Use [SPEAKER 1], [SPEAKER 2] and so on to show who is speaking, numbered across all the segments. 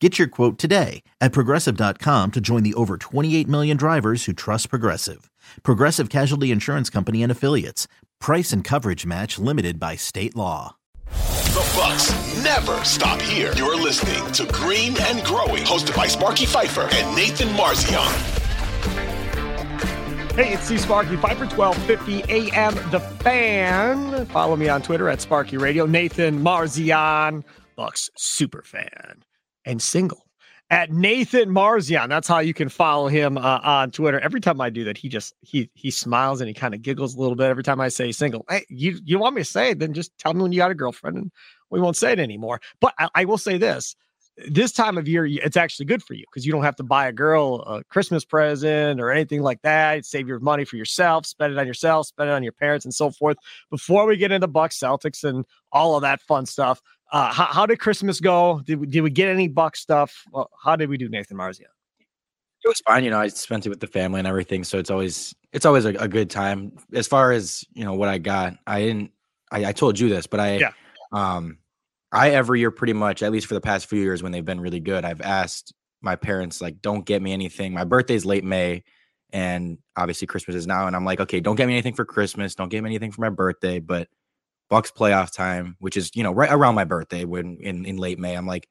[SPEAKER 1] Get your quote today at progressive.com to join the over 28 million drivers who trust Progressive. Progressive Casualty Insurance Company and Affiliates. Price and coverage match limited by state law.
[SPEAKER 2] The Bucks never stop here. You're listening to Green and Growing, hosted by Sparky Fifer and Nathan Marzion.
[SPEAKER 3] Hey, it's C Sparky Fifer, 1250 AM The Fan. Follow me on Twitter at Sparky Radio. Nathan Marzion, Bucks super fan and single at Nathan Marzion. That's how you can follow him uh, on Twitter. Every time I do that, he just he he smiles and he kind of giggles a little bit every time I say single. Hey, you you want me to say it? Then just tell me when you got a girlfriend, and we won't say it anymore. But I, I will say this: this time of year, it's actually good for you because you don't have to buy a girl a Christmas present or anything like that. Save your money for yourself, spend it on yourself, spend it on your parents, and so forth. Before we get into Bucks, Celtics, and all of that fun stuff, uh, how, how, did Christmas go? Did we, did we get any Buck stuff? Well, how did we do, Nathan Marzion?
[SPEAKER 4] It was fine. You know, I spent it with the family and everything, so it's always it's always a, a good time. As far as you know, what I got, I didn't. I, I told you this, but I, yeah. um, I every year pretty much, at least for the past few years when they've been really good, I've asked my parents like, don't get me anything. My birthday's late May, and obviously Christmas is now, and I'm like, okay, don't get me anything for Christmas, don't get me anything for my birthday, but Bucks playoff time, which is you know right around my birthday when in in late May. I'm like,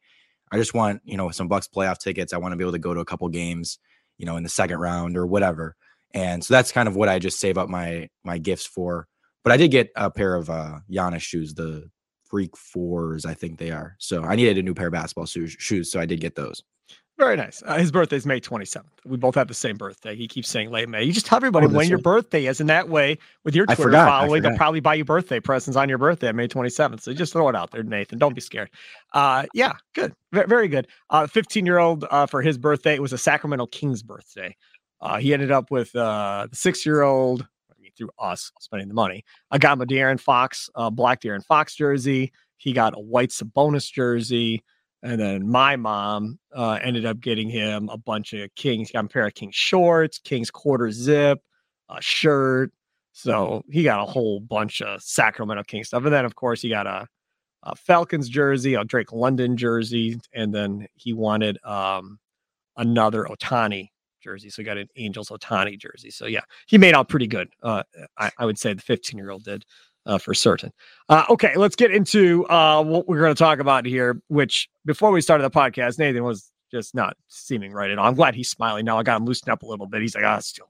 [SPEAKER 4] I just want you know some Bucks playoff tickets. I want to be able to go to a couple games, you know, in the second round or whatever. And so that's kind of what I just save up my my gifts for. But I did get a pair of uh Giannis shoes, the Freak Fours, I think they are. So I needed a new pair of basketball shoes, shoes so I did get those.
[SPEAKER 3] Very nice. Uh, his birthday is May 27th. We both have the same birthday. He keeps saying late May. You just tell everybody oh, when your birthday is, and that way, with your Twitter forgot, following, they'll probably buy you birthday presents on your birthday, May 27th. So just throw it out there, Nathan. Don't be scared. Uh, yeah, good. V- very good. 15 uh, year old uh, for his birthday. It was a Sacramento Kings birthday. Uh, he ended up with uh, the six year old, through us spending the money. I got him a De'Aaron Fox, uh, black De'Aaron Fox jersey. He got a white Sabonis jersey. And then my mom uh, ended up getting him a bunch of Kings. Got a pair of King shorts, King's quarter zip, a shirt. So he got a whole bunch of Sacramento King stuff. And then, of course, he got a, a Falcons jersey, a Drake London jersey, and then he wanted um, another Ohtani jersey. So he got an Angels Ohtani jersey. So yeah, he made out pretty good. Uh, I, I would say the 15 year old did uh, for certain. Uh, okay, let's get into uh, what we're going to talk about here. Which before we started the podcast, Nathan was just not seeming right at all. I'm glad he's smiling now. I got him loosened up a little bit. He's like, ah, still,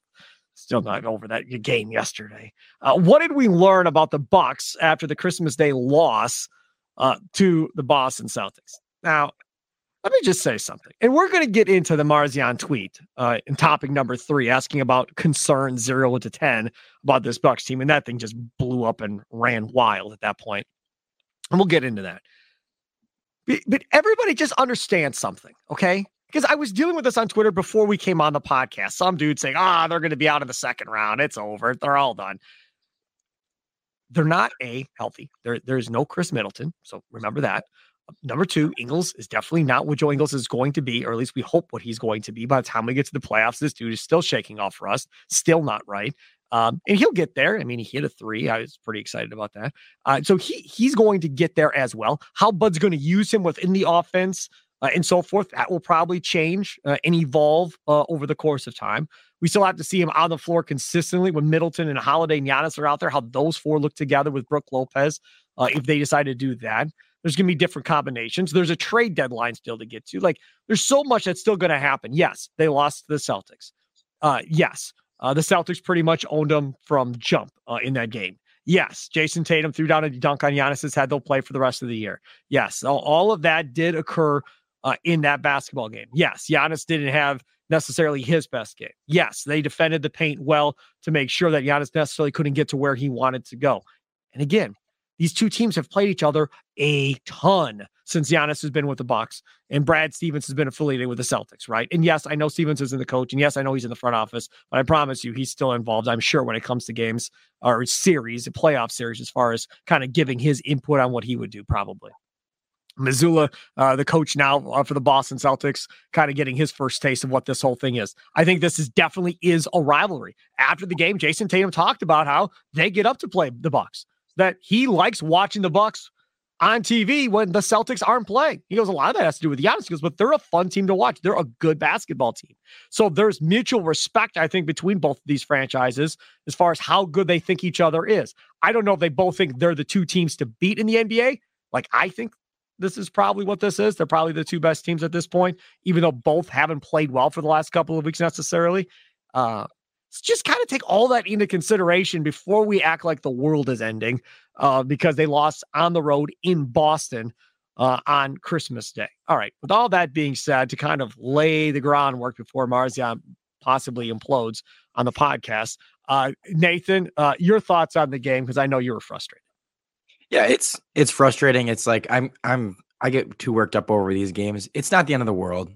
[SPEAKER 3] still not over that game yesterday. Uh, what did we learn about the Bucks after the Christmas Day loss uh, to the Boston Celtics? Now, let me just say something. And we're going to get into the Marzion tweet uh, in topic number three, asking about concern zero to 10 about this Bucks team. And that thing just blew up and ran wild at that point. And we'll get into that. But everybody just understands something, okay? Because I was dealing with this on Twitter before we came on the podcast. Some dude saying, ah, they're going to be out in the second round. It's over. They're all done. They're not a healthy. There, there's no Khris Middleton. So remember that. Number two, Ingles is definitely not what Joe Ingles is going to be, or at least we hope what he's going to be. By the time we get to the playoffs, this dude is still shaking off rust, still not right. Um, and he'll get there. I mean, he hit a three. I was pretty excited about that. Uh, so he he's going to get there as well. How Bud's going to use him within the offense uh, and so forth, that will probably change uh, and evolve uh, over the course of time. We still have to see him on the floor consistently when Middleton and Holiday and Giannis are out there, how those four look together with Brook Lopez uh, if they decide to do that. There's going to be different combinations. There's a trade deadline still to get to. Like, there's so much that's still going to happen. Yes, they lost to the Celtics. Uh, yes, uh, the Celtics pretty much owned them from jump uh, in that game. Yes, Jayson Tatum threw down a dunk on Giannis's head. They'll play for the rest of the year. Yes, all, all of that did occur uh, in that basketball game. Yes, Giannis didn't have necessarily his best game. Yes, they defended the paint well to make sure that Giannis necessarily couldn't get to where he wanted to go. And again, these two teams have played each other a ton since Giannis has been with the Bucks and Brad Stevens has been affiliated with the Celtics, right? And yes, I know Stevens is in the coach, and yes, I know he's in the front office, but I promise you, he's still involved. I'm sure when it comes to games or series, a playoff series, as far as kind of giving his input on what he would do, probably. Mazzulla, uh, the coach now uh, for the Boston Celtics, kind of getting his first taste of what this whole thing is. I think this is definitely is a rivalry. After the game, Jayson Tatum talked about how they get up to play the Bucks. That he likes watching the Bucks on TV when the Celtics aren't playing. He goes, a lot of that has to do with Giannis. He goes, but they're a fun team to watch. They're a good basketball team. So there's mutual respect, I think, between both of these franchises as far as how good they think each other is. I don't know if they both think they're the two teams to beat in the NBA. Like I think this is probably what this is. They're probably the two best teams at this point, even though both haven't played well for the last couple of weeks necessarily. Uh, just kind of take all that into consideration before we act like the world is ending uh, because they lost on the road in Boston uh, on Christmas Day. All right. With all that being said, to kind of lay the groundwork before Marzion possibly implodes on the podcast, uh, Nathan, uh, your thoughts on the game because I know you were frustrated.
[SPEAKER 4] Yeah, it's it's frustrating. It's like I'm I'm I get too worked up over these games. It's not the end of the world.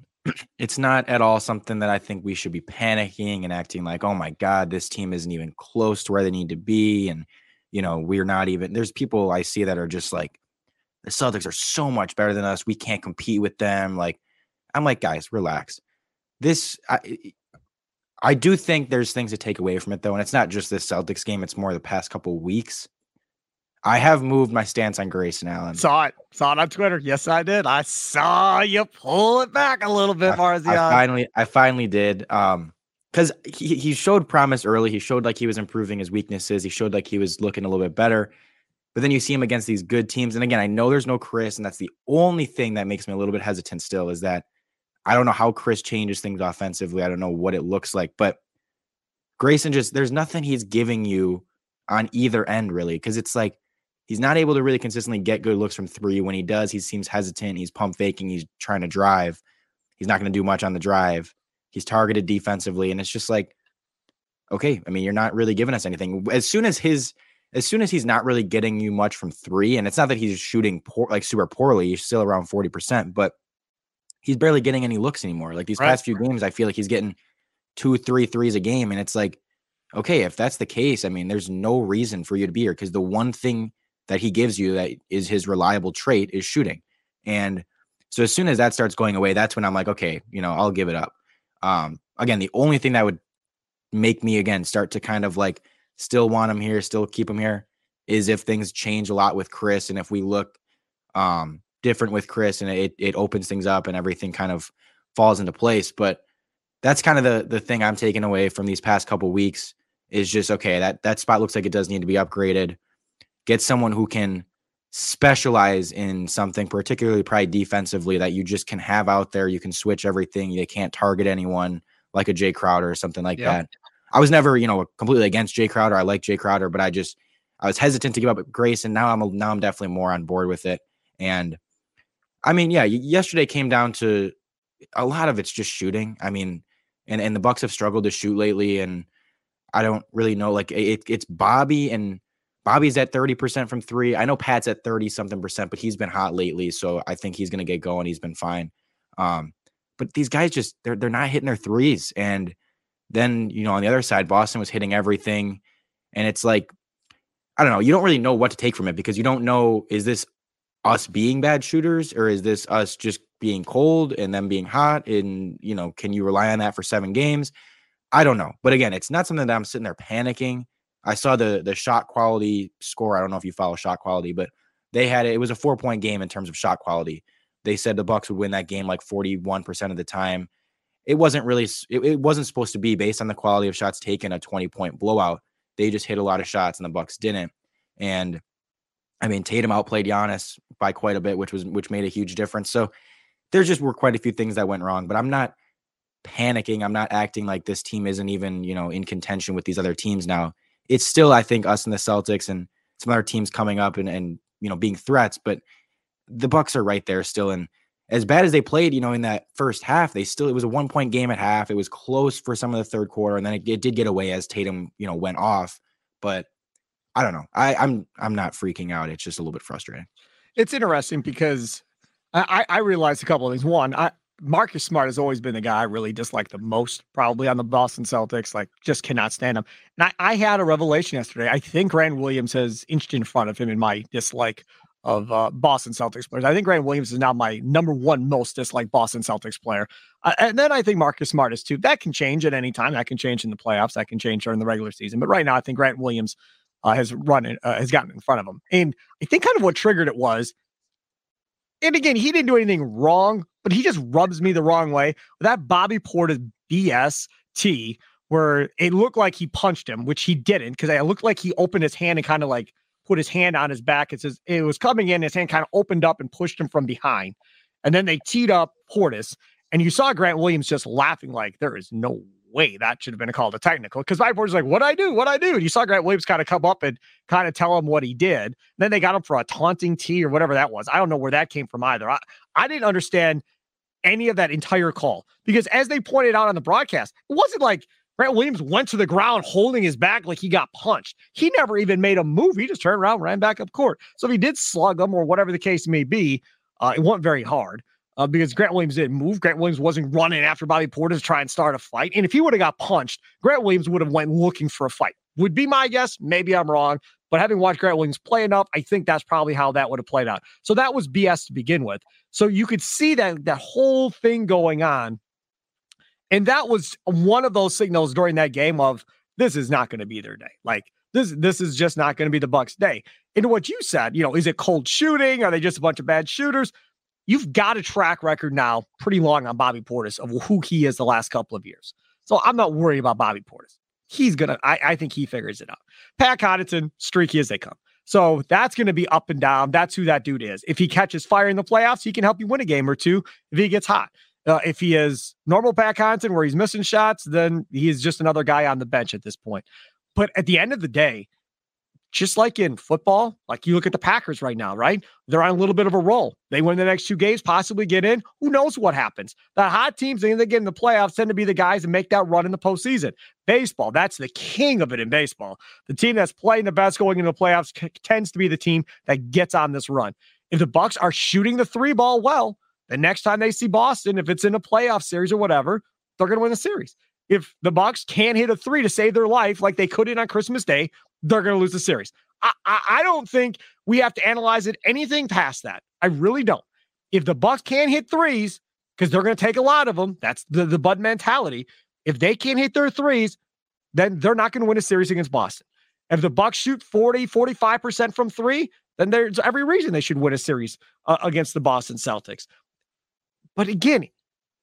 [SPEAKER 4] It's not at all something that I think we should be panicking and acting like, "Oh my god, this team isn't even close to where they need to be." And you know, we're not even there's people I see that are just like the Celtics are so much better than us. We can't compete with them. Like I'm like, guys, relax. This I I do think there's things to take away from it though, and it's not just this Celtics game, it's more the past couple weeks. I have moved my stance on Grayson Allen.
[SPEAKER 3] Saw it. Saw it on Twitter. Yes, I did. I saw you pull it back a little bit, Marzion.
[SPEAKER 4] I, I finally, I finally did. Um, because he, he showed promise early. He showed like he was improving his weaknesses. He showed like he was looking a little bit better. But then you see him against these good teams. And again, I know there's no Khris, and that's the only thing that makes me a little bit hesitant still is that I don't know how Khris changes things offensively. I don't know what it looks like, but Grayson just there's nothing he's giving you on either end really because it's like he's not able to really consistently get good looks from three. When he does, he seems hesitant. He's pump faking. He's trying to drive. He's not going to do much on the drive. He's targeted defensively, and it's just like, okay. I mean, you're not really giving us anything. As soon as his, as soon as he's not really getting you much from three, and it's not that he's shooting poor, like super poorly. He's still around forty percent, but he's barely getting any looks anymore. Like these right. past few games, I feel like he's getting two, three threes a game, and it's like, okay, if that's the case, I mean, there's no reason for you to be here because the one thing that he gives you that is his reliable trait is shooting. And so as soon as that starts going away, that's when I'm like, okay, you know, I'll give it up. Um, again, the only thing that would make me again start to kind of like still want him here, still keep him here, is if things change a lot with Khris and if we look um different with Khris and it it opens things up and everything kind of falls into place. But that's kind of the the thing I'm taking away from these past couple weeks is just okay, that that spot looks like it does need to be upgraded get someone who can specialize in something, particularly probably defensively, that you just can have out there. You can switch everything. They can't target anyone like a Jae Crowder or something like that. I was never, you know, completely against Jae Crowder. I like Jae Crowder, but I just I was hesitant to give up Grace, and now I'm now I'm definitely more on board with it. And I mean, yeah, yesterday came down to a lot of it's just shooting. I mean, and and the Bucks have struggled to shoot lately, and I don't really know. Like it, it's Bobby and Bobby's at 30% from three. I know Pat's at 30 something percent, but he's been hot lately. So I think he's going to get going. He's been fine. Um, but these guys just, they're, they're not hitting their threes. And then, you know, on the other side, Boston was hitting everything. And it's like, I don't know. You don't really know what to take from it because you don't know, is this us being bad shooters or is this us just being cold and them being hot? And, you know, can you rely on that for seven games? I don't know. But again, it's not something that I'm sitting there panicking. I saw the the shot quality score. I don't know if you follow shot quality, but they had it. It was a four point game in terms of shot quality. They said the Bucks would win that game like 41% of the time. It wasn't really it, it wasn't supposed to be based on the quality of shots taken a 20 point blowout. They just hit a lot of shots and the Bucks didn't. And I mean Tatum outplayed Giannis by quite a bit, which was which made a huge difference. So there just were quite a few things that went wrong, but I'm not panicking. I'm not acting like this team isn't even, you know, in contention with these other teams now. It's still, I think, us and the Celtics and some other teams coming up and and you know being threats, but the Bucks are right there still. And as bad as they played, you know, in that first half, they still it was a one point game at half. It was close for some of the third quarter, and then it, it did get away as Tatum, you know, went off. But I don't know. I, I'm I'm not freaking out. It's just a little bit frustrating.
[SPEAKER 3] It's interesting because I, I realized a couple of things. One, I Marcus Smart has always been the guy I really dislike the most, probably on the Boston Celtics. Like, just cannot stand him. And I, I had a revelation yesterday. I think Grant Williams has inched in front of him in my dislike of uh, Boston Celtics players. I think Grant Williams is now my number one most disliked Boston Celtics player. Uh, and then I think Marcus Smart is too. That can change at any time. That can change in the playoffs. That can change during the regular season. But right now, I think Grant Williams uh, has run uh, has gotten in front of him. And I think kind of what triggered it was, and again, he didn't do anything wrong, but he just rubs me the wrong way. That Bobby Portis BST, where it looked like he punched him, which he didn't, because it looked like he opened his hand and kind of like put his hand on his back. It says it was coming in, his hand kind of opened up and pushed him from behind. And then they teed up Portis, and you saw Grant Williams just laughing like there is no way that should have been called a technical. Because my Portis like, what I do? What I do? And you saw Grant Williams kind of come up and kind of tell him what he did. And then they got him for a taunting tee or whatever that was. I don't know where that came from either. I, I didn't understand any of that entire call because as they pointed out on the broadcast, it wasn't like Grant Williams went to the ground holding his back like he got punched. He never even made a move. He just turned around, ran back up court. So if he did slug him or whatever the case may be, uh, it wasn't very hard uh, because Grant Williams didn't move. Grant Williams wasn't running after Bobby Portis to try and start a fight. And if he would have got punched, Grant Williams would have went looking for a fight. Would be my guess. Maybe I'm wrong, but having watched Grant Williams play enough, I think that's probably how that would have played out. So that was BS to begin with. So you could see that that whole thing going on and that was one of those signals during that game of this is not going to be their day. Like this, this is just not going to be the Bucks' day. And what you said, you know, is it cold shooting? Are they just a bunch of bad shooters? You've got a track record now, pretty long on Bobby Portis of who he is the last couple of years. So I'm not worried about Bobby Portis. He's gonna, I, I think he figures it out. Pat Connaughton, streaky as they come. So that's going to be up and down. That's who that dude is. If he catches fire in the playoffs, he can help you win a game or two if he gets hot. Uh, if he is normal Pat Connaughton where he's missing shots, then he is just another guy on the bench at this point. But at the end of the day, just like in football, like you look at the Packers right now, right? They're on a little bit of a roll. They win the next two games, possibly get in. Who knows what happens? The hot teams, they get in the playoffs, tend to be the guys that make that run in the postseason. Baseball, that's the king of it in baseball. The team that's playing the best going into the playoffs c- tends to be the team that gets on this run. If the Bucks are shooting the three ball well, the next time they see Boston, if it's in a playoff series or whatever, they're going to win the series. If the Bucks can't hit a three to save their life like they could in on Christmas Day, they're going to lose the series. I, I, I don't think we have to analyze it anything past that. I really don't. If the Bucks can't hit threes, because they're going to take a lot of them, that's the, the Bud mentality. If they can't hit their threes, then they're not going to win a series against Boston. If the Bucks shoot 40, 45% from three, then there's every reason they should win a series uh, against the Boston Celtics. But again,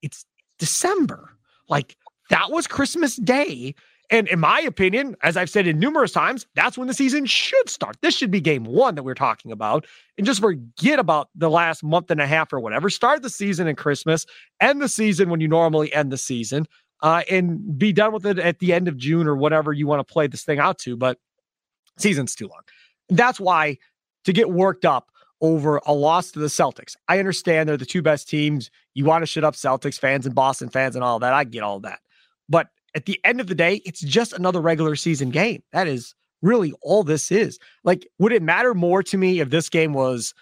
[SPEAKER 3] it's December. Like that was Christmas Day. And in my opinion, as I've said in numerous times, that's when the season should start. This should be game one that we're talking about. And just forget about the last month and a half or whatever. Start the season in Christmas, end the season when you normally end the season, uh, and be done with it at the end of June or whatever you want to play this thing out to. But season's too long. That's why to get worked up over a loss to the Celtics. I understand they're the two best teams. You want to shit up Celtics fans and Boston fans and all that. I get all that. But at the end of the day, it's just another regular season game. That is really all this is. Like, would it matter more to me if this game was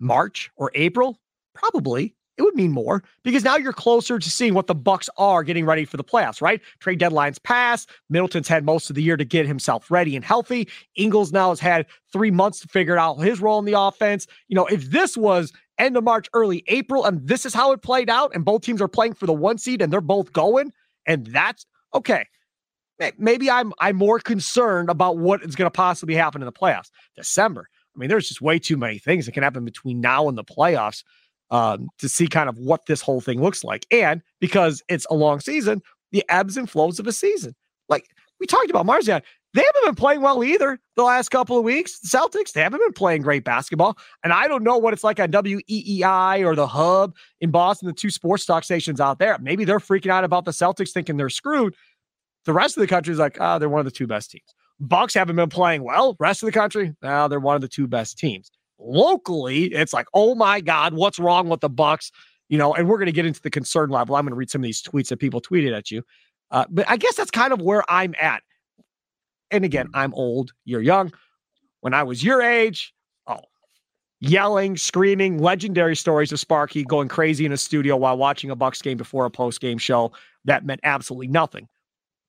[SPEAKER 3] March or April? Probably it would mean more because now you're closer to seeing what the Bucks are getting ready for the playoffs, right? Trade deadlines pass. Middleton's had most of the year to get himself ready and healthy. Ingles now has had three months to figure out his role in the offense. You know, if this was end of March, early April, and this is how it played out, and both teams are playing for the one seed and they're both going, and that's Okay, maybe I'm I'm more concerned about what is going to possibly happen in the playoffs. December. I mean, there's just way too many things that can happen between now and the playoffs um, to see kind of what this whole thing looks like. And because it's a long season, the ebbs and flows of a season. Like we talked about Marzion, they haven't been playing well either the last couple of weeks. The Celtics, they haven't been playing great basketball. And I don't know what it's like on WEEI or the Hub in Boston, the two sports talk stations out there. Maybe they're freaking out about the Celtics thinking they're screwed. The rest of the country is like, ah, oh, they're one of the two best teams. Bucks haven't been playing well. Rest of the country, now they're one of the two best teams. Locally, it's like, oh my God, what's wrong with the Bucks? You know, and we're going to get into the concern level. I'm going to read some of these tweets that people tweeted at you. Uh, but I guess that's kind of where I'm at. And again, I'm old, you're young. When I was your age, oh, yelling, screaming, legendary stories of Sparky going crazy in a studio while watching a Bucks game before a post game show that meant absolutely nothing.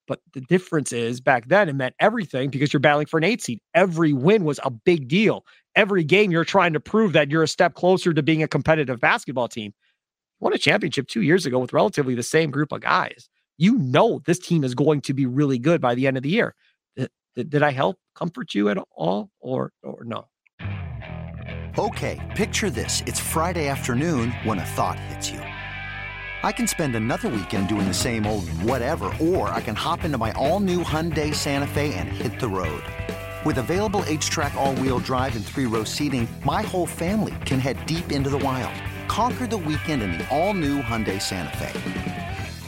[SPEAKER 3] But the difference is back then it meant everything because you're battling for an eight seed. Every win was a big deal. Every game you're trying to prove that you're a step closer to being a competitive basketball team. Won a championship two years ago with relatively the same group of guys. You know this team is going to be really good by the end of the year. Did, did I help comfort you at all or or no?
[SPEAKER 5] Okay, picture this. It's Friday afternoon when a thought hits you. I can spend another weekend doing the same old whatever, or I can hop into my all-new Hyundai Santa Fe and hit the road. With available HTRAC, all-wheel drive and three-row seating, my whole family can head deep into the wild. Conquer the weekend in the all-new Hyundai Santa Fe.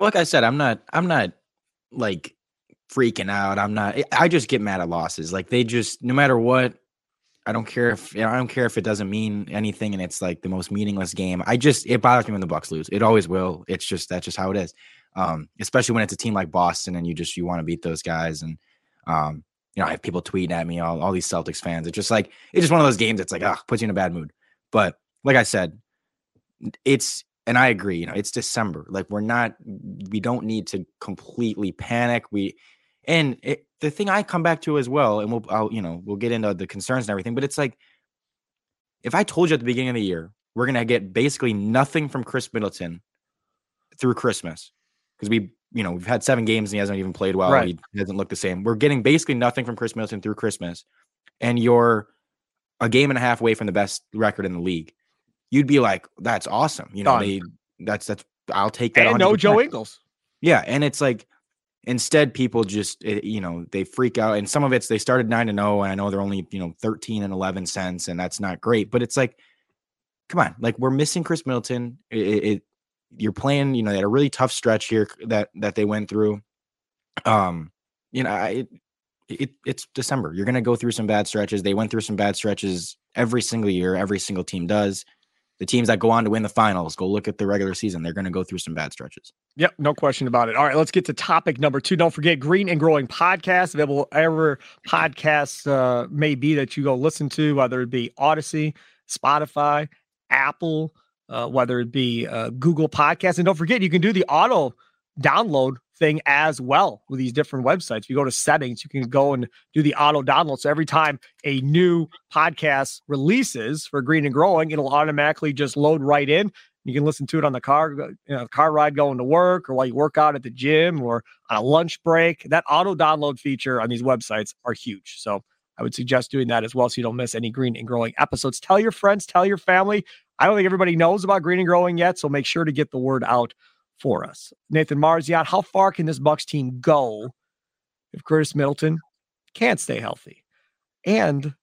[SPEAKER 4] like I said, I'm not I'm not like freaking out. I'm not I just get mad at losses. Like they just no matter what, I don't care if you know, I don't care if it doesn't mean anything and it's like the most meaningless game. I just it bothers me when the Bucks lose. It always will. It's just that's just how it is. Um, especially when it's a team like Boston and you just you want to beat those guys and um, you know, I have people tweeting at me, all, all these Celtics fans. It's just like it's just one of those games that's like, ah, puts you in a bad mood. But like I said, it's and I agree, you know, it's December. Like we're not we don't need to completely panic. We and it, the thing I come back to as well, and we'll I'll, you know, we'll get into the concerns and everything, but it's like if I told you at the beginning of the year, we're gonna get basically nothing from Khris Middleton through Christmas. Because we, you know, we've had seven games and he hasn't even played well. Right. He doesn't look the same. We're getting basically nothing from Khris Middleton through Christmas. And you're a game and a half away from the best record in the league you'd be like, that's awesome. You know, Done. they that's that's I'll take that.
[SPEAKER 3] And no Joe Ingles.
[SPEAKER 4] Yeah, and it's like instead people just eh, you know they freak out, and some of it's they started nine to zero, and I know they're only you know thirteen and eleven cents, and that's not great, but it's like, come on, like we're missing Khris Middleton. It, it you're playing, you know, they had a really tough stretch here that that they went through. Um, you know, I, it, it's December. You're going to go through some bad stretches. They went through some bad stretches every single year. Every single team does the teams that go on to win the finals, go look at the regular season. They're going to go through some bad stretches.
[SPEAKER 3] Yep, no question about it. All right, let's get to topic number two. Don't forget Green and Growing podcast, available wherever podcasts uh, may be that you go listen to, whether it be Audacy, Spotify, Apple, uh, whether it be uh, Google Podcasts. And don't forget, you can do the auto download thing as well with these different websites. If you go to settings, you can go and do the auto download. So every time a new podcast releases for Green and Growing, it'll automatically just load right in. You can listen to it on the car, you know, car ride going to work, or while you work out at the gym, or on a lunch break. That auto download feature on these websites are huge. So I would suggest doing that as well, so you don't miss any Green and Growing episodes. Tell your friends, tell your family. I don't think everybody knows about Green and Growing yet, so make sure to get the word out for us. Nathan Marzion, how far can this Bucks team go if Curtis Middleton can't stay healthy? And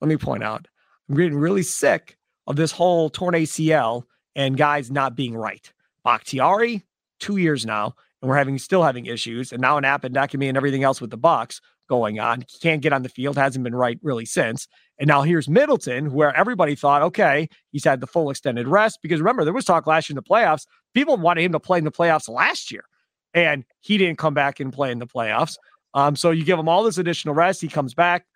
[SPEAKER 3] let me point out, I'm getting really sick of this whole torn ACL and guys not being right. Bakhtiari, two years now, and we're having still having issues, and now an appendectomy and everything else with the Bucks going on. He can't get on the field, hasn't been right really since. And now here's Middleton, where everybody thought, okay, he's had the full extended rest. Because remember, there was talk last year in the playoffs. People wanted him to play in the playoffs last year, and he didn't come back and play in the playoffs. Um, so you give him all this additional rest. He comes back.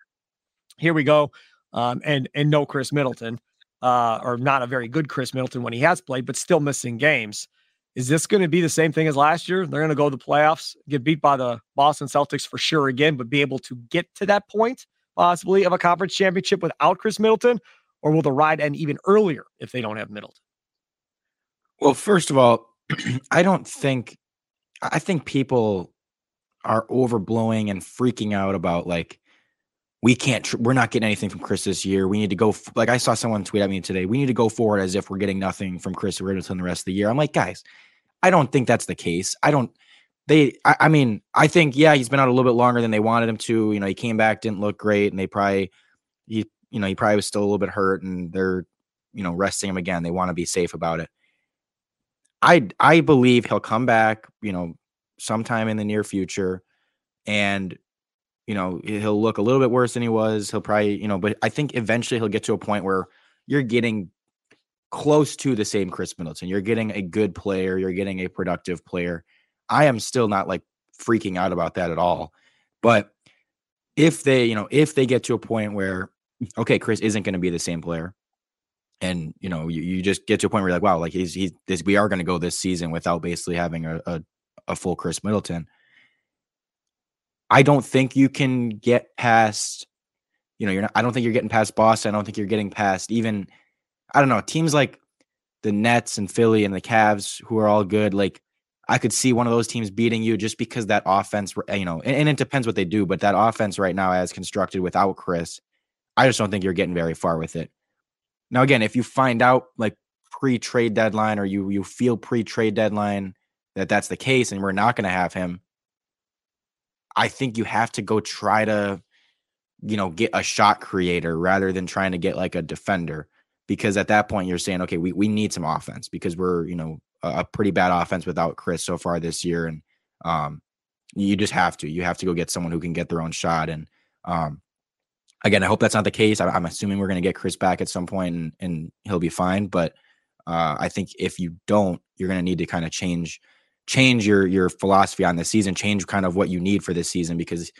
[SPEAKER 3] Here we go. Um, and and no Khris Middleton, uh, or not a very good Khris Middleton when he has played, but still missing games. Is this going to be the same thing as last year? They're going to go to the playoffs, get beat by the Boston Celtics for sure again, but be able to get to that point possibly of a conference championship without Khris Middleton, or will the ride end even earlier if they don't have Middleton?
[SPEAKER 4] Well, first of all, I don't think I think people are overblowing and freaking out about like we can't tr- we're not getting anything from Khris this year. We need to go f- like I saw someone tweet at me today. We need to go forward as if we're getting nothing from Khris Middleton the rest of the year. I'm like, guys, I don't think that's the case. I don't they I, I, mean i think yeah he's been out a little bit longer than they wanted him to you know he came back didn't look great and they probably he you know he probably was still a little bit hurt and they're you know resting him again. They want to be safe about it. I i believe he'll come back you know sometime in the near future and you know he'll look a little bit worse than he was. He'll probably you know but i think eventually he'll get to a point where you're getting close to the same khris middleton. You're getting a good player. You're getting a productive player I am still not like freaking out about that at all. But if they, you know, if they get to a point where, okay, Khris isn't going to be the same player, and you know, you, you just get to a point where you're like, wow, like he's he's this, we are going to go this season without basically having a, a, a full Khris Middleton. I don't think you can get past, you know, you're not. I don't think you're getting past Boston. I don't think you're getting past even, I don't know, teams like the Nets and Philly and the Cavs who are all good. Like I could see one of those teams beating you just because that offense, you know, and, and, it depends what they do, but that offense right now, as constructed without Khris, I just don't think you're getting very far with it. Now, again, if you find out like pre trade deadline or you you feel pre trade deadline that that's the case and we're not going to have him, I think you have to go try to, you know, get a shot creator rather than trying to get like a defender. Because at that point, you're saying, okay, we, we need some offense because we're, you know, a pretty bad offense without Khris so far this year, and um, you just have to you have to go get someone who can get their own shot. And um, again, I hope that's not the case. I, am assuming we're going to get Khris back at some point, and, and he'll be fine. But uh, I think if you don't, you're going to need to kind of change change your your philosophy on this season, change kind of what you need for this season because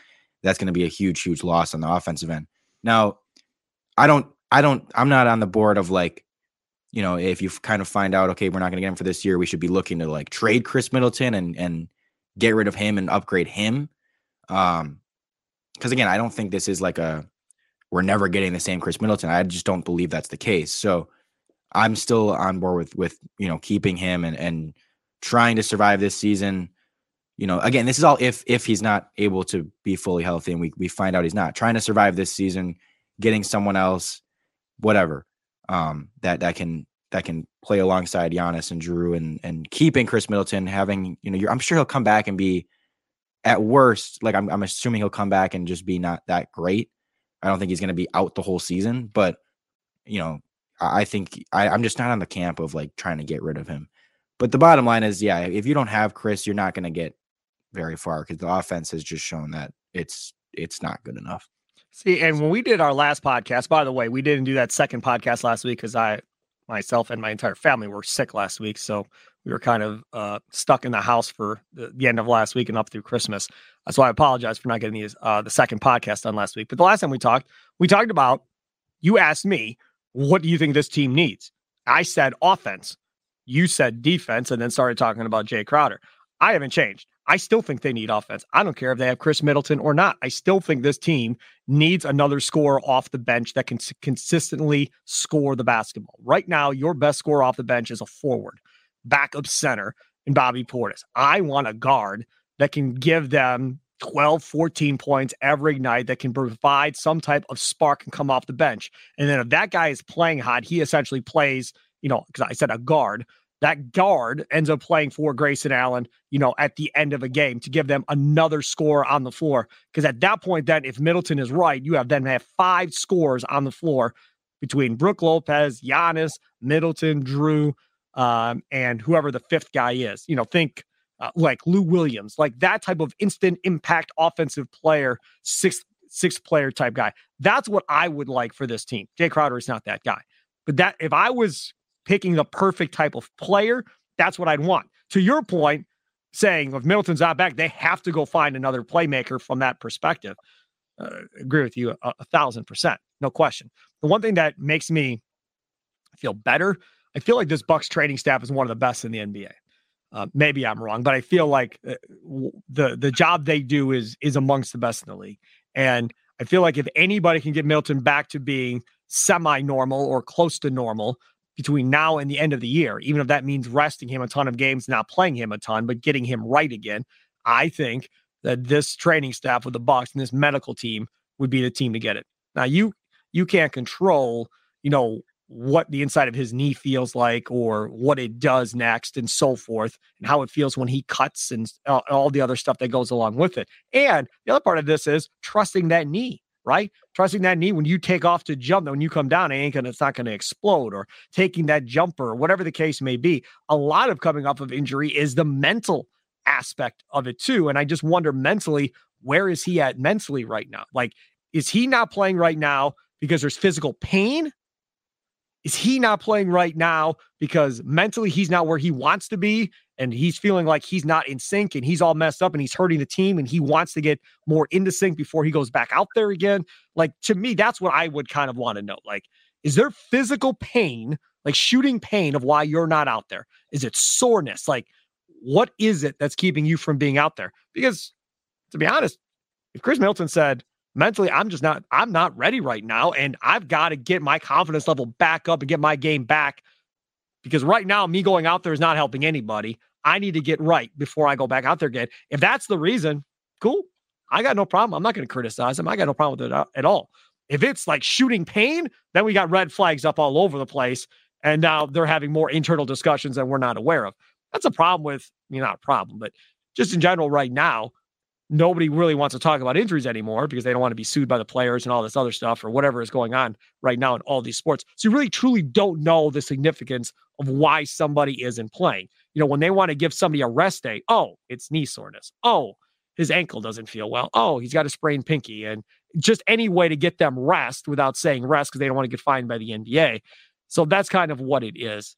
[SPEAKER 4] that's going to be a huge huge loss on the offensive end. Now, I don't I don't I'm not on the board of like you know, if you kind of find out, okay, we're not going to get him for this year, we should be looking to like trade Khris Middleton and and get rid of him and upgrade him. Um, because again, I don't think this is like a we're never getting the same Khris Middleton. I just don't believe that's the case. So I'm still on board with with you know keeping him and and trying to survive this season. You know, again, this is all if if he's not able to be fully healthy and we we find out he's not trying to survive this season, getting someone else, whatever um, that that can that can play alongside Giannis and Jrue and and keeping Khris Middleton having you know I'm sure he'll come back and be at worst like I'm I'm assuming he'll come back and just be not that great. I don't think he's going to be out the whole season, but you know I, I think I, I'm just not on the camp of like trying to get rid of him. But the bottom line is, yeah, if you don't have Khris, you're not going to get very far because the offense has just shown that it's it's not good enough.
[SPEAKER 3] See, and when we did our last podcast, by the way, we didn't do that second podcast last week because I, myself, and my entire family were sick last week. So we were kind of uh, stuck in the house for the, the, end of last week and up through Christmas. Why I apologize for not getting these, uh, the second podcast done last week. But the last time we talked, we talked about, you asked me, what do you think this team needs? I said offense. You said defense, and then started talking about Jae Crowder. I haven't changed. I still think they need offense. I don't care if they have Khris Middleton or not. I still think this team needs another scorer off the bench that can consistently score the basketball. Right now, your best scorer off the bench is a forward, backup center, and Bobby Portis. I want a guard that can give them 12, 14 points every night that can provide some type of spark and come off the bench. And then if that guy is playing hot, he essentially plays, you know, because I said a guard, that guard ends up playing for Grayson Allen, you know, at the end of a game to give them another score on the floor. Because at that point, then if Middleton is right, you have then have five scores on the floor between Brook Lopez, Giannis, Middleton, Jrue, um, and whoever the fifth guy is. You know, think uh, like Lou Williams, like that type of instant impact offensive player, six six player type guy. That's what I would like for this team. Jae Crowder is not that guy. But that if I was picking the perfect type of player, that's what I'd want. To your point, saying if Middleton's not back, they have to go find another playmaker from that perspective. Uh, agree with you a, a thousand percent, no question. The one thing that makes me feel better, I feel like this Bucks training staff is one of the best in the NBA. Uh, maybe I'm wrong, but I feel like uh, the the job they do is is amongst the best in the league. And I feel like if anybody can get Milton back to being semi-normal or close to normal between now and the end of the year, even if that means resting him a ton of games, not playing him a ton, but getting him right again, I think that this training staff with the Bucks and this medical team would be the team to get it. Now you you can't control, you know, what the inside of his knee feels like or what it does next and so forth and how it feels when he cuts and all the other stuff that goes along with it. And the other part of this is trusting that knee, right? Trusting that knee when you take off to jump, that when you come down, it ain't gonna, it's not gonna explode or taking that jumper, whatever the case may be. A lot of coming off of injury is the mental aspect of it too. And I just wonder mentally, where is he at mentally right now? Like, is he not playing right now because there's physical pain? Is he not playing right now because mentally he's not where he wants to be and he's feeling like he's not in sync and he's all messed up and he's hurting the team and he wants to get more into sync before he goes back out there again? Like to me, that's what I would kind of want to know. Like, is there physical pain, like shooting pain of why you're not out there? Is it soreness? Like, what is it that's keeping you from being out there? Because to be honest, if chris milton said, mentally i'm just not i'm not ready right now and i've got to get my confidence level back up and get my game back because right now me going out there is not helping anybody. I need to get right before i go back out there again. If that's the reason cool. I got no problem. I'm not going to criticize him. I got no problem with it at all. If it's like shooting pain then we got red flags up all over the place and now they're having more internal discussions that we're not aware of. That's a problem with I mean, not a problem but just in general right now nobody really wants to talk about injuries anymore because they don't want to be sued by the players and all this other stuff or whatever is going on right now in all these sports. So you really truly don't know the significance of why somebody isn't playing. You know, when they want to give somebody a rest day, oh, it's knee soreness. Oh, his ankle doesn't feel well. Oh, he's got a sprained pinky. And just any way to get them rest without saying rest because they don't want to get fined by the NBA. So that's kind of what it is.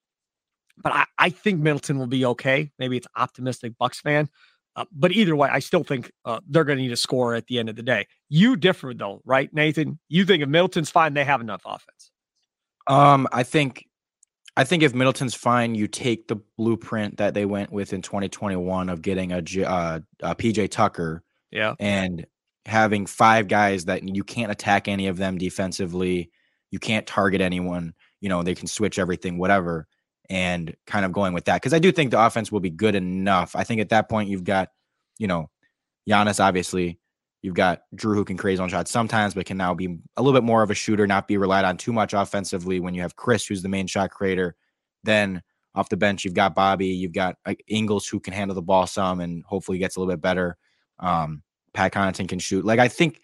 [SPEAKER 3] But I, I think Middleton will be okay. Maybe it's optimistic Bucks fan. Uh, but either way, I still think uh, they're going to need a score at the end of the day. You differ though, right, Nathan? You think if Middleton's fine, they have enough offense.
[SPEAKER 4] Um, I think, I think if Middleton's fine, you take the blueprint that they went with in 2021 of getting a, uh, a PJ Tucker,
[SPEAKER 3] yeah,
[SPEAKER 4] and having five guys that you can't attack any of them defensively, you can't target anyone. You know, they can switch everything, whatever and kind of going with that because I do think the offense will be good enough. I think at that point you've got, you know, Giannis obviously. You've got Jrue who can create on shots sometimes, but can now be a little bit more of a shooter, not be relied on too much offensively. When you have Khris, who's the main shot creator, then off the bench you've got Bobby, you've got Ingles who can handle the ball some and hopefully gets a little bit better. Um, Pat Connaughton can shoot. Like I think,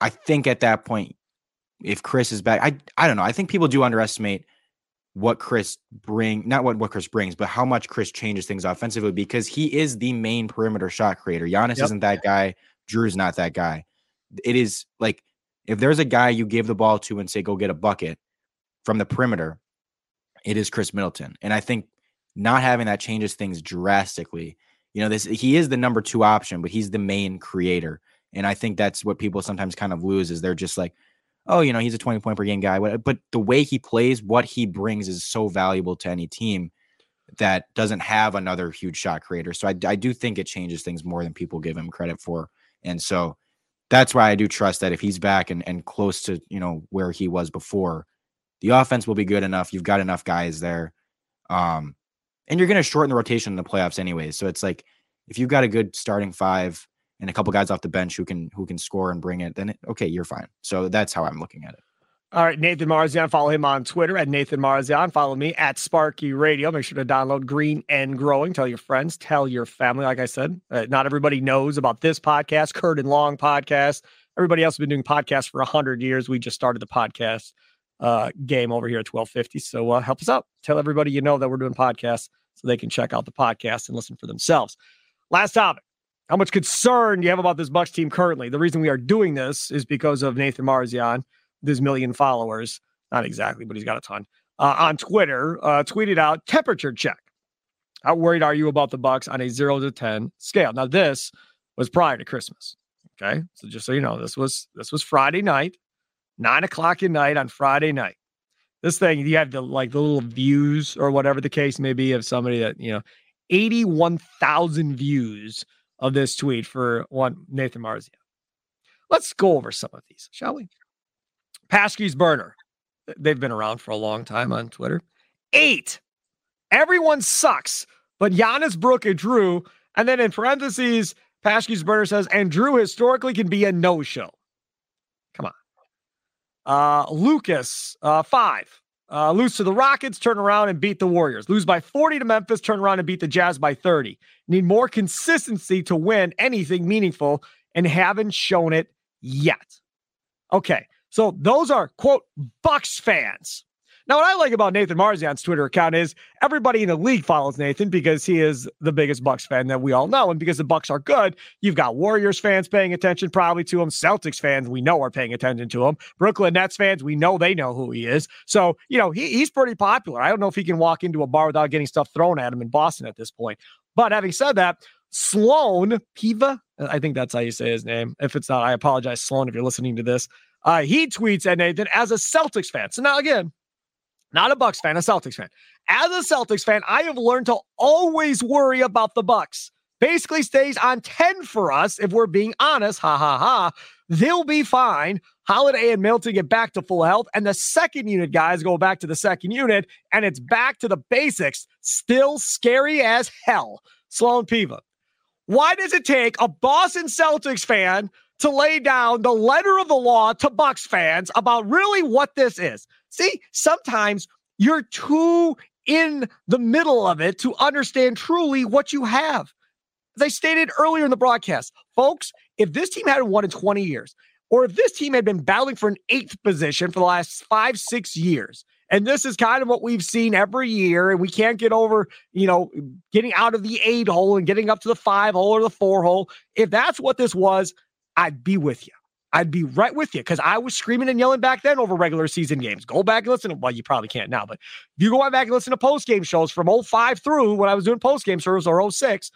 [SPEAKER 4] I think at that point, if Khris is back, I I don't know. I think people do underestimate what Khris bring not what what Khris brings, but how much Khris changes things offensively because he is the main perimeter shot creator. Giannis yep. isn't that guy. Jrue's not that guy. It is like if there's a guy you give the ball to and say go get a bucket from the perimeter, it is Khris Middleton. And I think not having that changes things drastically. You know, this he is the number two option, but he's the main creator. And I think that's what people sometimes kind of lose is they're just like, oh, you know, he's a 20 point per game guy. But but the way he plays, what he brings is so valuable to any team that doesn't have another huge shot creator. So I, I do think it changes things more than people give him credit for. And so that's why I do trust that if he's back and, and close to, you know, where he was before, the offense will be good enough. You've got enough guys there. Um, and you're going to shorten the rotation in the playoffs anyways. So it's like if you've got a good starting five and a couple guys off the bench who can who can score and bring it, then it, okay, you're fine. So that's how I'm looking at it.
[SPEAKER 3] All right, Nathan Marzion. Follow him on Twitter at Nathan Marzion. Follow me at Sparky Radio. Make sure to download Green and Growing. Tell your friends, tell your family. Like I said, uh, not everybody knows about this podcast, Curt and Long podcast. Everybody else has been doing podcasts for 100 years. We just started the podcast uh, game over here at 1250. So uh, help us out. Tell everybody you know that we're doing podcasts so they can check out the podcast and listen for themselves. Last topic how much concern do you have about this Bucks team currently. The reason we are doing this is because of Nathan Marzion, this million followers. Not exactly, but he's got a ton. Uh, on Twitter, uh, tweeted out temperature check. How worried are you about the Bucks on a zero to ten scale? Now, this was prior to Christmas. Okay, so just so you know, this was this was Friday night, nine o'clock at night on Friday night. This thing you had the like the little views or whatever the case may be of somebody that you know, eighty-one thousand views of this tweet for one Nathan Marzion. Let's go over some of these, shall we? Paskey's burner. They've been around for a long time on Twitter. Eight. Everyone sucks, but Giannis, Brook, and Jrue. And then in parentheses, Paskey's burner says, and Jrue historically can be a no-show. Come on. Uh, Lucas, uh, five. Uh, lose to the Rockets, turn around and beat the Warriors. Lose by 40 to Memphis, turn around and beat the Jazz by 30. Need more consistency to win anything meaningful and haven't shown it yet. Okay, so those are quote Bucks fans. Now, what I like about Nathan Marzion's Twitter account is everybody in the league follows Nathan because he is the biggest Bucks fan that we all know, and because the Bucks are good, you've got Warriors fans paying attention probably to him. Celtics fans we know are paying attention to him. Brooklyn Nets fans we know they know who he is. So you know he, he's pretty popular. I don't know if he can walk into a bar without getting stuff thrown at him in Boston at this point. But having said that, Sloan Piva, I think that's how you say his name. If it's not, I apologize, Sloan, if you're listening to this. Uh, he tweets at Nathan as a Celtics fan. So now again, not a Bucks fan, a Celtics fan. As a Celtics fan, I have learned to always worry about the Bucks. Basically stays on 10 for us if we're being honest. Ha ha ha. They'll be fine. Holiday and Middleton get back to full health, and the second unit guys go back to the second unit, and it's back to the basics. Still scary as hell. Sloan Piva. Why does it take a Boston Celtics fan to lay down the letter of the law to Bucks fans about really what this is? See, sometimes you're too in the middle of it to understand truly what you have. As I stated earlier in the broadcast, folks, if this team hadn't won in 20 years, or if this team had been battling for an eighth position for the last five, six years, and this is kind of what we've seen every year, and we can't get over, you know, getting out of the eight hole and getting up to the five hole or the four hole. If that's what this was, I'd be with you. I'd be right with you because I was screaming and yelling back then over regular season games. Go back and listen. Well, you probably can't now, but if you go back and listen to post game shows from 05 through when I was doing post game shows or 06,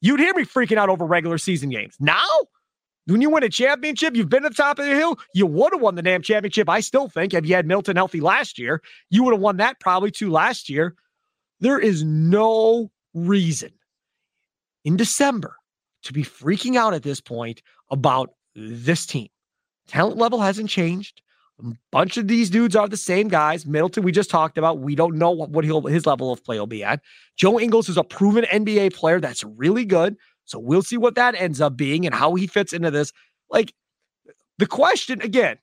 [SPEAKER 3] you'd hear me freaking out over regular season games. Now, when you win a championship, you've been at the top of the hill. You would have won the damn championship. I still think if you had Middleton healthy last year, you would have won that probably too last year. There is no reason in December to be freaking out at this point about this team. Talent level hasn't changed. A bunch of these dudes are the same guys. Middleton, we just talked about. We don't know what, what his level of play will be at. Joe Ingles is a proven NBA player that's really good. So we'll see what that ends up being and how he fits into this. Like the question again,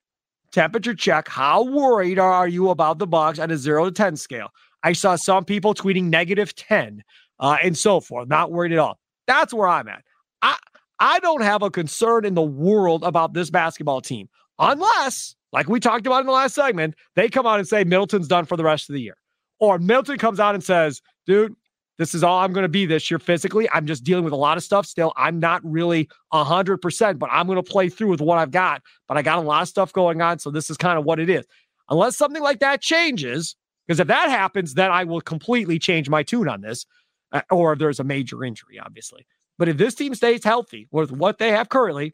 [SPEAKER 3] temperature check. How worried are you about the Bucks on a zero to 10 scale? I saw some people tweeting negative 10 uh, and so forth. Not worried at all. That's where I'm at. I, I don't have a concern in the world about this basketball team unless, like we talked about in the last segment, they come out and say Middleton's done for the rest of the year. Or Middleton comes out and says, dude, this is all I'm going to be this year physically. I'm just dealing with a lot of stuff still. I'm not really 100%, but I'm going to play through with what I've got. But I got a lot of stuff going on. So this is kind of what it is. Unless something like that changes, because if that happens, then I will completely change my tune on this. Uh, or if there's a major injury, obviously. But if this team stays healthy with what they have currently,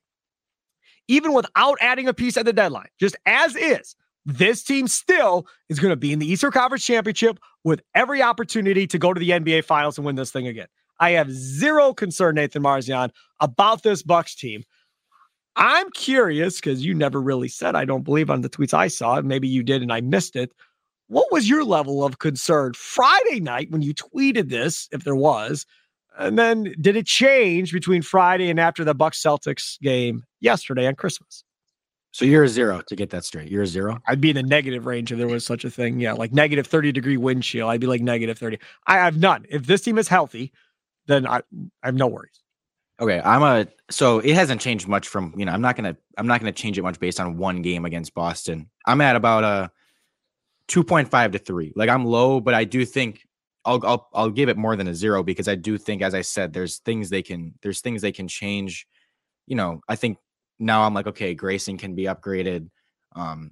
[SPEAKER 3] even without adding a piece at the deadline, just as is, this team still is going to be in the Eastern Conference Championship with every opportunity to go to the NBA Finals and win this thing again. I have zero concern, Nathan Marzion, about this Bucks team. I'm curious because you never really said, I don't believe on the tweets I saw. Maybe you did and I missed it. What was your level of concern Friday night when you tweeted this, if there was, and then did it change between Friday and after the Bucks Celtics game yesterday on Christmas?
[SPEAKER 4] So you're a zero to get that straight. You're a zero.
[SPEAKER 3] I'd be in the negative range if there was such a thing. Yeah, like negative 30 degree wind chill. I'd be like negative 30. I have none. If this team is healthy, then I, I have no worries.
[SPEAKER 4] Okay, I'm a so it hasn't changed much from you know I'm not gonna I'm not gonna change it much based on one game against Boston. I'm at about uh, a 2.5 to three. Like I'm low, but I do think I'll, I'll I'll give it more than a zero because I do think, as I said, there's things they can there's things they can change. You know, I think now I'm like, okay, Grayson can be upgraded, um,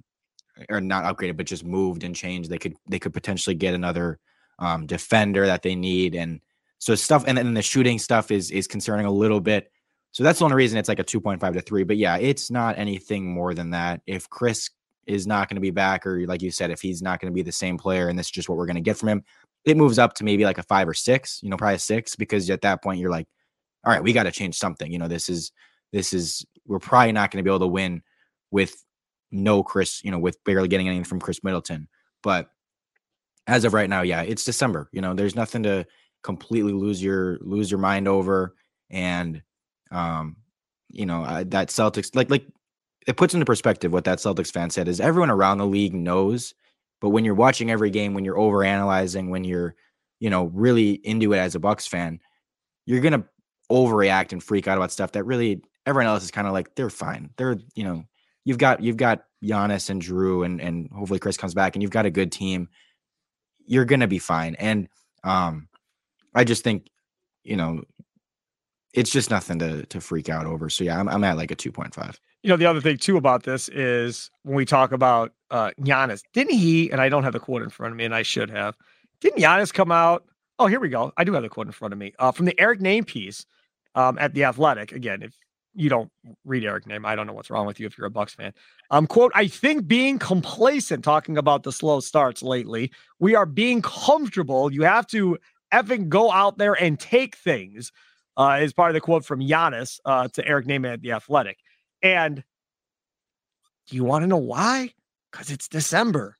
[SPEAKER 4] or not upgraded, but just moved and changed. They could they could potentially get another um, defender that they need, and so stuff. And then the shooting stuff is is concerning a little bit. So that's the only reason it's like a 2.5 to three. But yeah, it's not anything more than that. If Khris is not going to be back, or like you said, if he's not going to be the same player, and this is just what we're going to get from him, it moves up to maybe like a five or six, you know, probably a six, because at that point you're like, all right, we got to change something. You know, this is this is we're probably not going to be able to win with no Khris, you know, with barely getting anything from Khris Middleton. But as of right now, yeah, it's December. You know, there's nothing to completely lose your lose your mind over. And um, you know, uh, that Celtics like like it puts into perspective what that Celtics fan said is everyone around the league knows, but when you're watching every game, when you're over analyzing, when you're, you know, really into it as a Bucks fan, you're gonna overreact and freak out about stuff that really everyone else is kind of like they're fine. They're, you know, you've got you've got Giannis and Jrue and and hopefully Khris comes back and you've got a good team. You're gonna be fine. And um I just think, you know, it's just nothing to to freak out over. So yeah, I'm I'm at like a 2.5.
[SPEAKER 3] You know, the other thing too about this is when we talk about uh Giannis, didn't he, and I don't have the quote in front of me, and I should have, didn't Giannis come out? Oh, here we go. I do have the quote in front of me. Uh, from the Eric Nehm piece um, at the Athletic. Again, if you don't read Eric Nehm, I don't know what's wrong with you if you're a Bucks fan. Um, quote, I think being complacent, talking about the slow starts lately, we are being comfortable. You have to effing go out there and take things, uh, is part of the quote from Giannis uh, to Eric Neyman at The Athletic. And do you want to know why? Because it's December.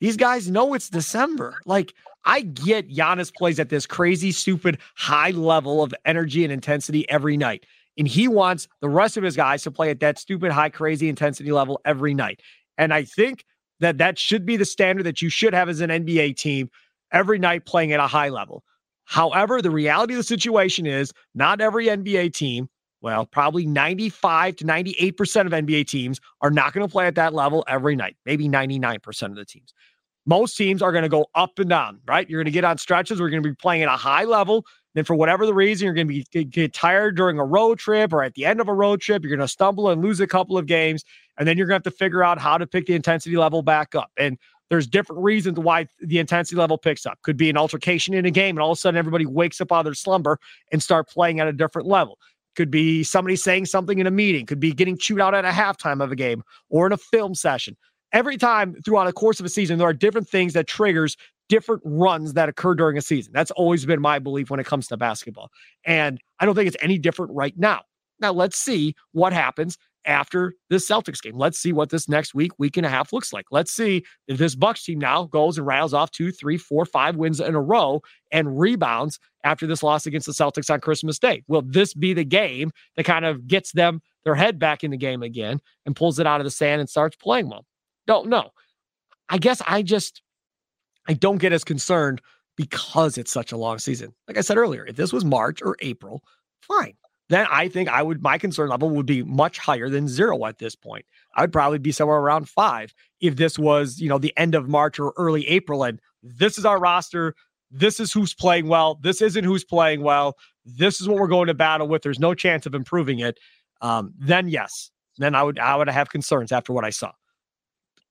[SPEAKER 3] These guys know it's December. Like, I get Giannis plays at this crazy, stupid, high level of energy and intensity every night. And he wants the rest of his guys to play at that stupid, high, crazy intensity level every night. And I think that that should be the standard that you should have as an NBA team every night playing at a high level. However, the reality of the situation is not every NBA team, well, probably 95 to 98% of NBA teams are not going to play at that level every night, maybe 99% of the teams. Most teams are going to go up and down, right? You're going to get on stretches. We're going to be playing at a high level. Then, for whatever the reason, you're going to be get, get tired during a road trip or at the end of a road trip. You're going to stumble and lose a couple of games, and then you're going to have to figure out how to pick the intensity level back up. And there's different reasons why the intensity level picks up. Could be an altercation in a game, and all of a sudden everybody wakes up out of their slumber and start playing at a different level. Could be somebody saying something in a meeting. Could be getting chewed out at a halftime of a game or in a film session. Every time throughout the course of a season, there are different things that triggers different runs that occur during a season. That's always been my belief when it comes to basketball. And I don't think it's any different right now. Now, let's see what happens after this Celtics game. Let's see what this next week, week and a half looks like. Let's see if this Bucks team now goes and rattles off two, three, four, five wins in a row and rebounds after this loss against the Celtics on Christmas Day. Will this be the game that kind of gets them their head back in the game again and pulls it out of the sand and starts playing well? Don't know. I guess I just I don't get as concerned because it's such a long season. Like I said earlier, if this was March or April, fine then I think I would my concern level would be much higher than zero at this point. I'd probably be somewhere around five if this was, you know, the end of March or early April. And this is our roster. This is who's playing well. This isn't who's playing well. This is what we're going to battle with. There's no chance of improving it. Um, then yes, then I would I would have concerns after what I saw.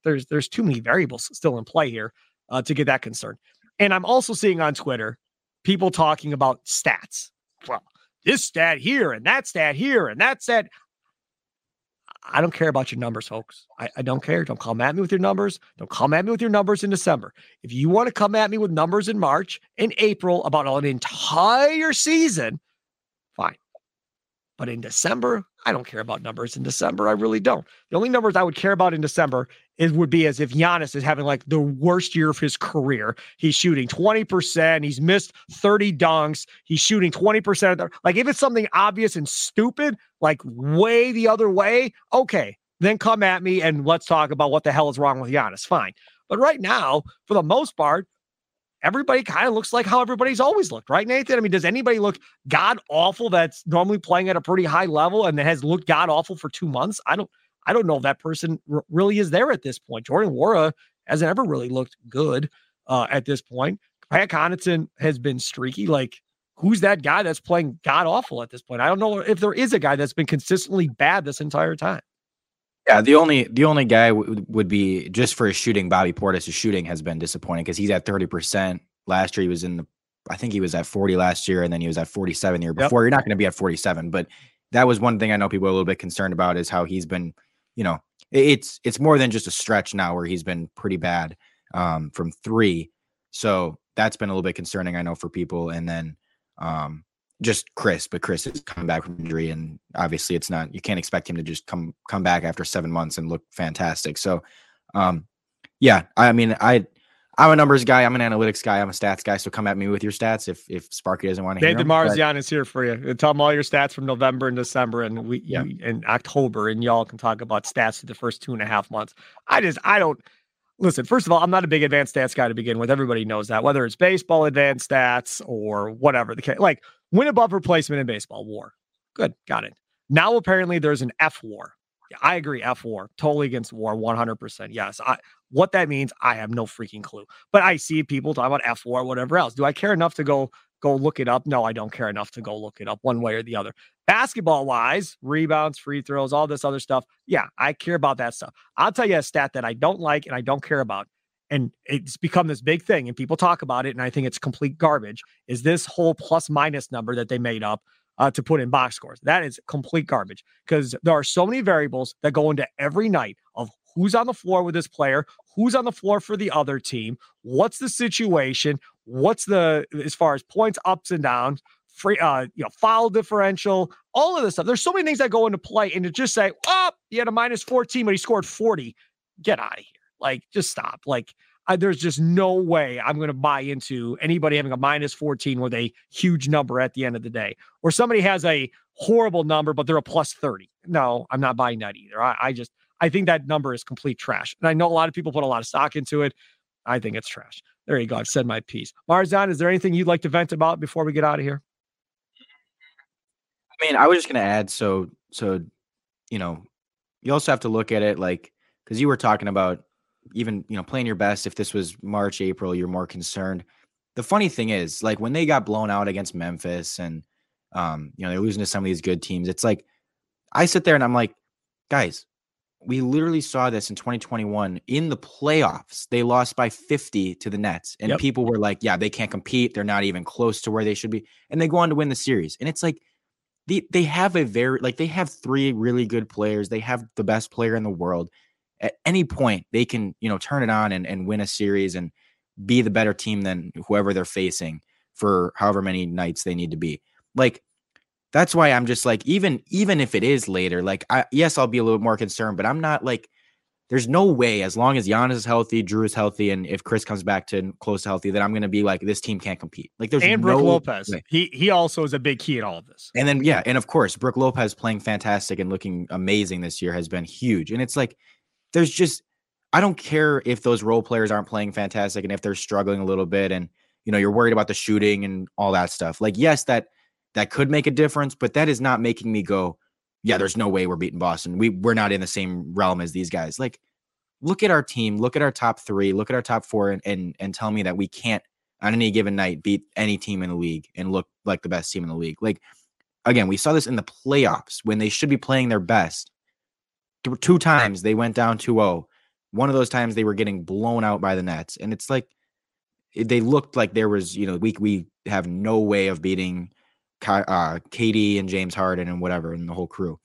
[SPEAKER 3] There's there's too many variables still in play here uh, to get that concerned. And I'm also seeing on Twitter people talking about stats. Well, this stat here and that stat here and that stat. I don't care about your numbers, folks. I, I, don't care. Don't come at me with your numbers. Don't come at me with your numbers in December. If you want to come at me with numbers in March and April about an entire season, fine. But in December, I don't care about numbers in December. I really don't. The only numbers I would care about in December is would be as if Giannis is having like the worst year of his career. He's shooting 20%. He's missed 30 dunks. He's shooting 20% of the, like if it's something obvious and stupid, like way the other way, okay, then come at me and let's talk about what the hell is wrong with Giannis. Fine. But right now, for the most part, everybody kind of looks like how everybody's always looked, right, Nathan? I mean, does anybody look god awful that's normally playing at a pretty high level and that has looked god awful for two months? I don't, I don't know if that person r- really is there at this point. Jordan Nwora hasn't ever really looked good uh, at this point. Pat Connaughton has been streaky. Like, who's that guy that's playing god awful at this point? I don't know if there is a guy that's been consistently bad this entire time.
[SPEAKER 4] Yeah, the only the only guy w- would be just for his shooting. Bobby Portis' shooting has been disappointing because he's at thirty percent. Last year he was in the, I think he was at forty last year, and then he was at forty seven year before. Yep. You're not going to be at forty seven, but that was one thing I know people are a little bit concerned about is how he's been. You know, it's it's more than just a stretch now where he's been pretty bad um, from three. So that's been a little bit concerning, I know, for people. And then um, just Khris, but Khris is coming back from injury, and obviously it's not you can't expect him to just come come back after seven months and look fantastic. So, um, yeah, I mean, I I'm a numbers guy, I'm an analytics guy, I'm a stats guy. So come at me with your stats if if Sparky doesn't want to. Hear.
[SPEAKER 3] David Marzion is here for you. Tell him all your stats from November and December, and we yeah. in October, and y'all can talk about stats for the first two and a half months. I just I don't listen, first of all, I'm not a big advanced stats guy to begin with. Everybody knows that, whether it's baseball advanced stats or whatever the case. Like win above replacement in baseball, war. Good, got it. Now apparently there's an F war. I agree, F war, totally against war, 100%. Yes. I, what that means, I have no freaking clue. But I see people talk about F war, whatever else. Do I care enough to go go look it up? No, I don't care enough to go look it up one way or the other. Basketball wise, rebounds, free throws, all this other stuff. Yeah, I care about that stuff. I'll tell you a stat that I don't like and I don't care about. And it's become this big thing, and people talk about it, and I think it's complete garbage. Is this whole plus minus number that they made up uh, to put in box scores? That is complete garbage because there are so many variables that go into every night of who's on the floor with this player, who's on the floor for the other team, what's the situation, what's the as far as points ups and downs, free, uh, you know, foul differential, all of this stuff. There's so many things that go into play, and to just say, "Oh, he had a minus 14, but he scored 40," get out of here. Like, just stop. Like, I, there's just no way I'm going to buy into anybody having a minus 14 with a huge number at the end of the day, or somebody has a horrible number, but they're a plus 30. No, I'm not buying that either. I, I just, I think that number is complete trash. And I know a lot of people put a lot of stock into it. I think it's trash. There you go. I've said my piece. Marzion, is there anything you'd like to vent about before we get out of here?
[SPEAKER 4] I mean, I was just going to add so so you know, you also have to look at it like cuz you were talking about even, you know, playing your best if this was March, April, you're more concerned. The funny thing is, like when they got blown out against Memphis and um, you know, they're losing to some of these good teams, it's like I sit there and I'm like, guys, we literally saw this in 2021 in the playoffs. They lost by 50 to the Nets, and yep. people were like, "Yeah, they can't compete. They're not even close to where they should be." And they go on to win the series. And it's like they they have a very like they have three really good players. They have the best player in the world. At any point, they can you know turn it on and and win a series and be the better team than whoever they're facing for however many nights they need to be. Like that's why I'm just like, even even if it is later, like I yes, I'll be a little more concerned, but I'm not like there's no way as long as Giannis is healthy, Jrue is healthy, and if Khris comes back to close to healthy, that I'm gonna be like this team can't compete. Like there's
[SPEAKER 3] and Brook no Lopez. Way. He he also is a big key in all of this.
[SPEAKER 4] And then yeah, and of course, Brook Lopez playing fantastic and looking amazing this year has been huge. And it's like there's just I don't care if those role players aren't playing fantastic and if they're struggling a little bit and you know you're worried about the shooting and all that stuff. Like yes, that that could make a difference, but that is not making me go, yeah, there's no way we're beating Boston. We we're not in the same realm as these guys. Like, look at our team, look at our top three, look at our top four, and and, and tell me that we can't on any given night beat any team in the league and look like the best team in the league. Like, again, we saw this in the playoffs when they should be playing their best. Two times they went down 2-0. One of those times they were getting blown out by the Nets, and it's like they looked like there was, you know, we we have no way of beating uh, KD and James Harden and whatever and the whole crew,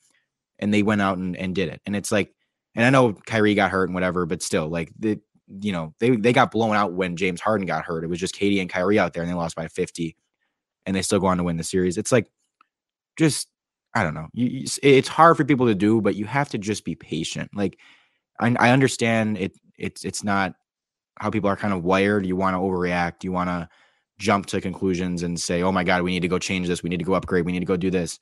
[SPEAKER 4] and they went out and, and did it. And it's like, and I know Kyrie got hurt and whatever, but still, like the you know they they got blown out when James Harden got hurt. It was just KD and Kyrie out there, and they lost by fifty, and they still go on to win the series. It's like, just I don't know. You, it's hard for people to do, but you have to just be patient. Like I, I understand it. It's it's not how people are kind of wired. You want to overreact. You want to jump to conclusions and say, "Oh my God, we need to go change this. We need to go upgrade. We need to go do this."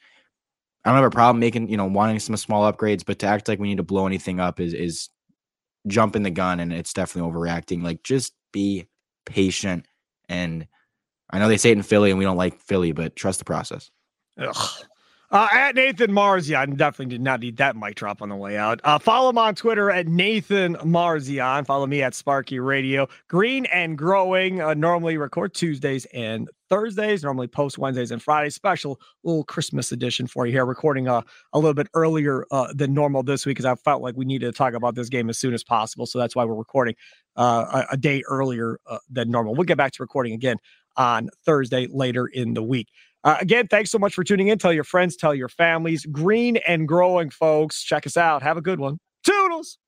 [SPEAKER 4] I don't have a problem making, you know, wanting some small upgrades, but to act like we need to blow anything up is is jumping the gun, and it's definitely overreacting. Like, just be patient. And I know they say it in Philly, and we don't like Philly, but trust the process.
[SPEAKER 3] Ugh. Uh, at Nathan Marzion, definitely did not need that mic drop on the way out. Uh, follow him on Twitter at Nathan Marzion. Follow me at Sparky Radio. Green and Growing. Uh, normally record Tuesdays and Thursdays. Normally post Wednesdays and Fridays. Special little Christmas edition for you here. Recording uh, a little bit earlier uh, than normal this week because I felt like we needed to talk about this game as soon as possible. So that's why we're recording uh, a, a, day earlier than normal. We'll get back to recording again on Thursday later in the week. Uh, again, thanks so much for tuning in. Tell your friends, tell your families. Green and growing, folks. Check us out. Have a good one. Toodles.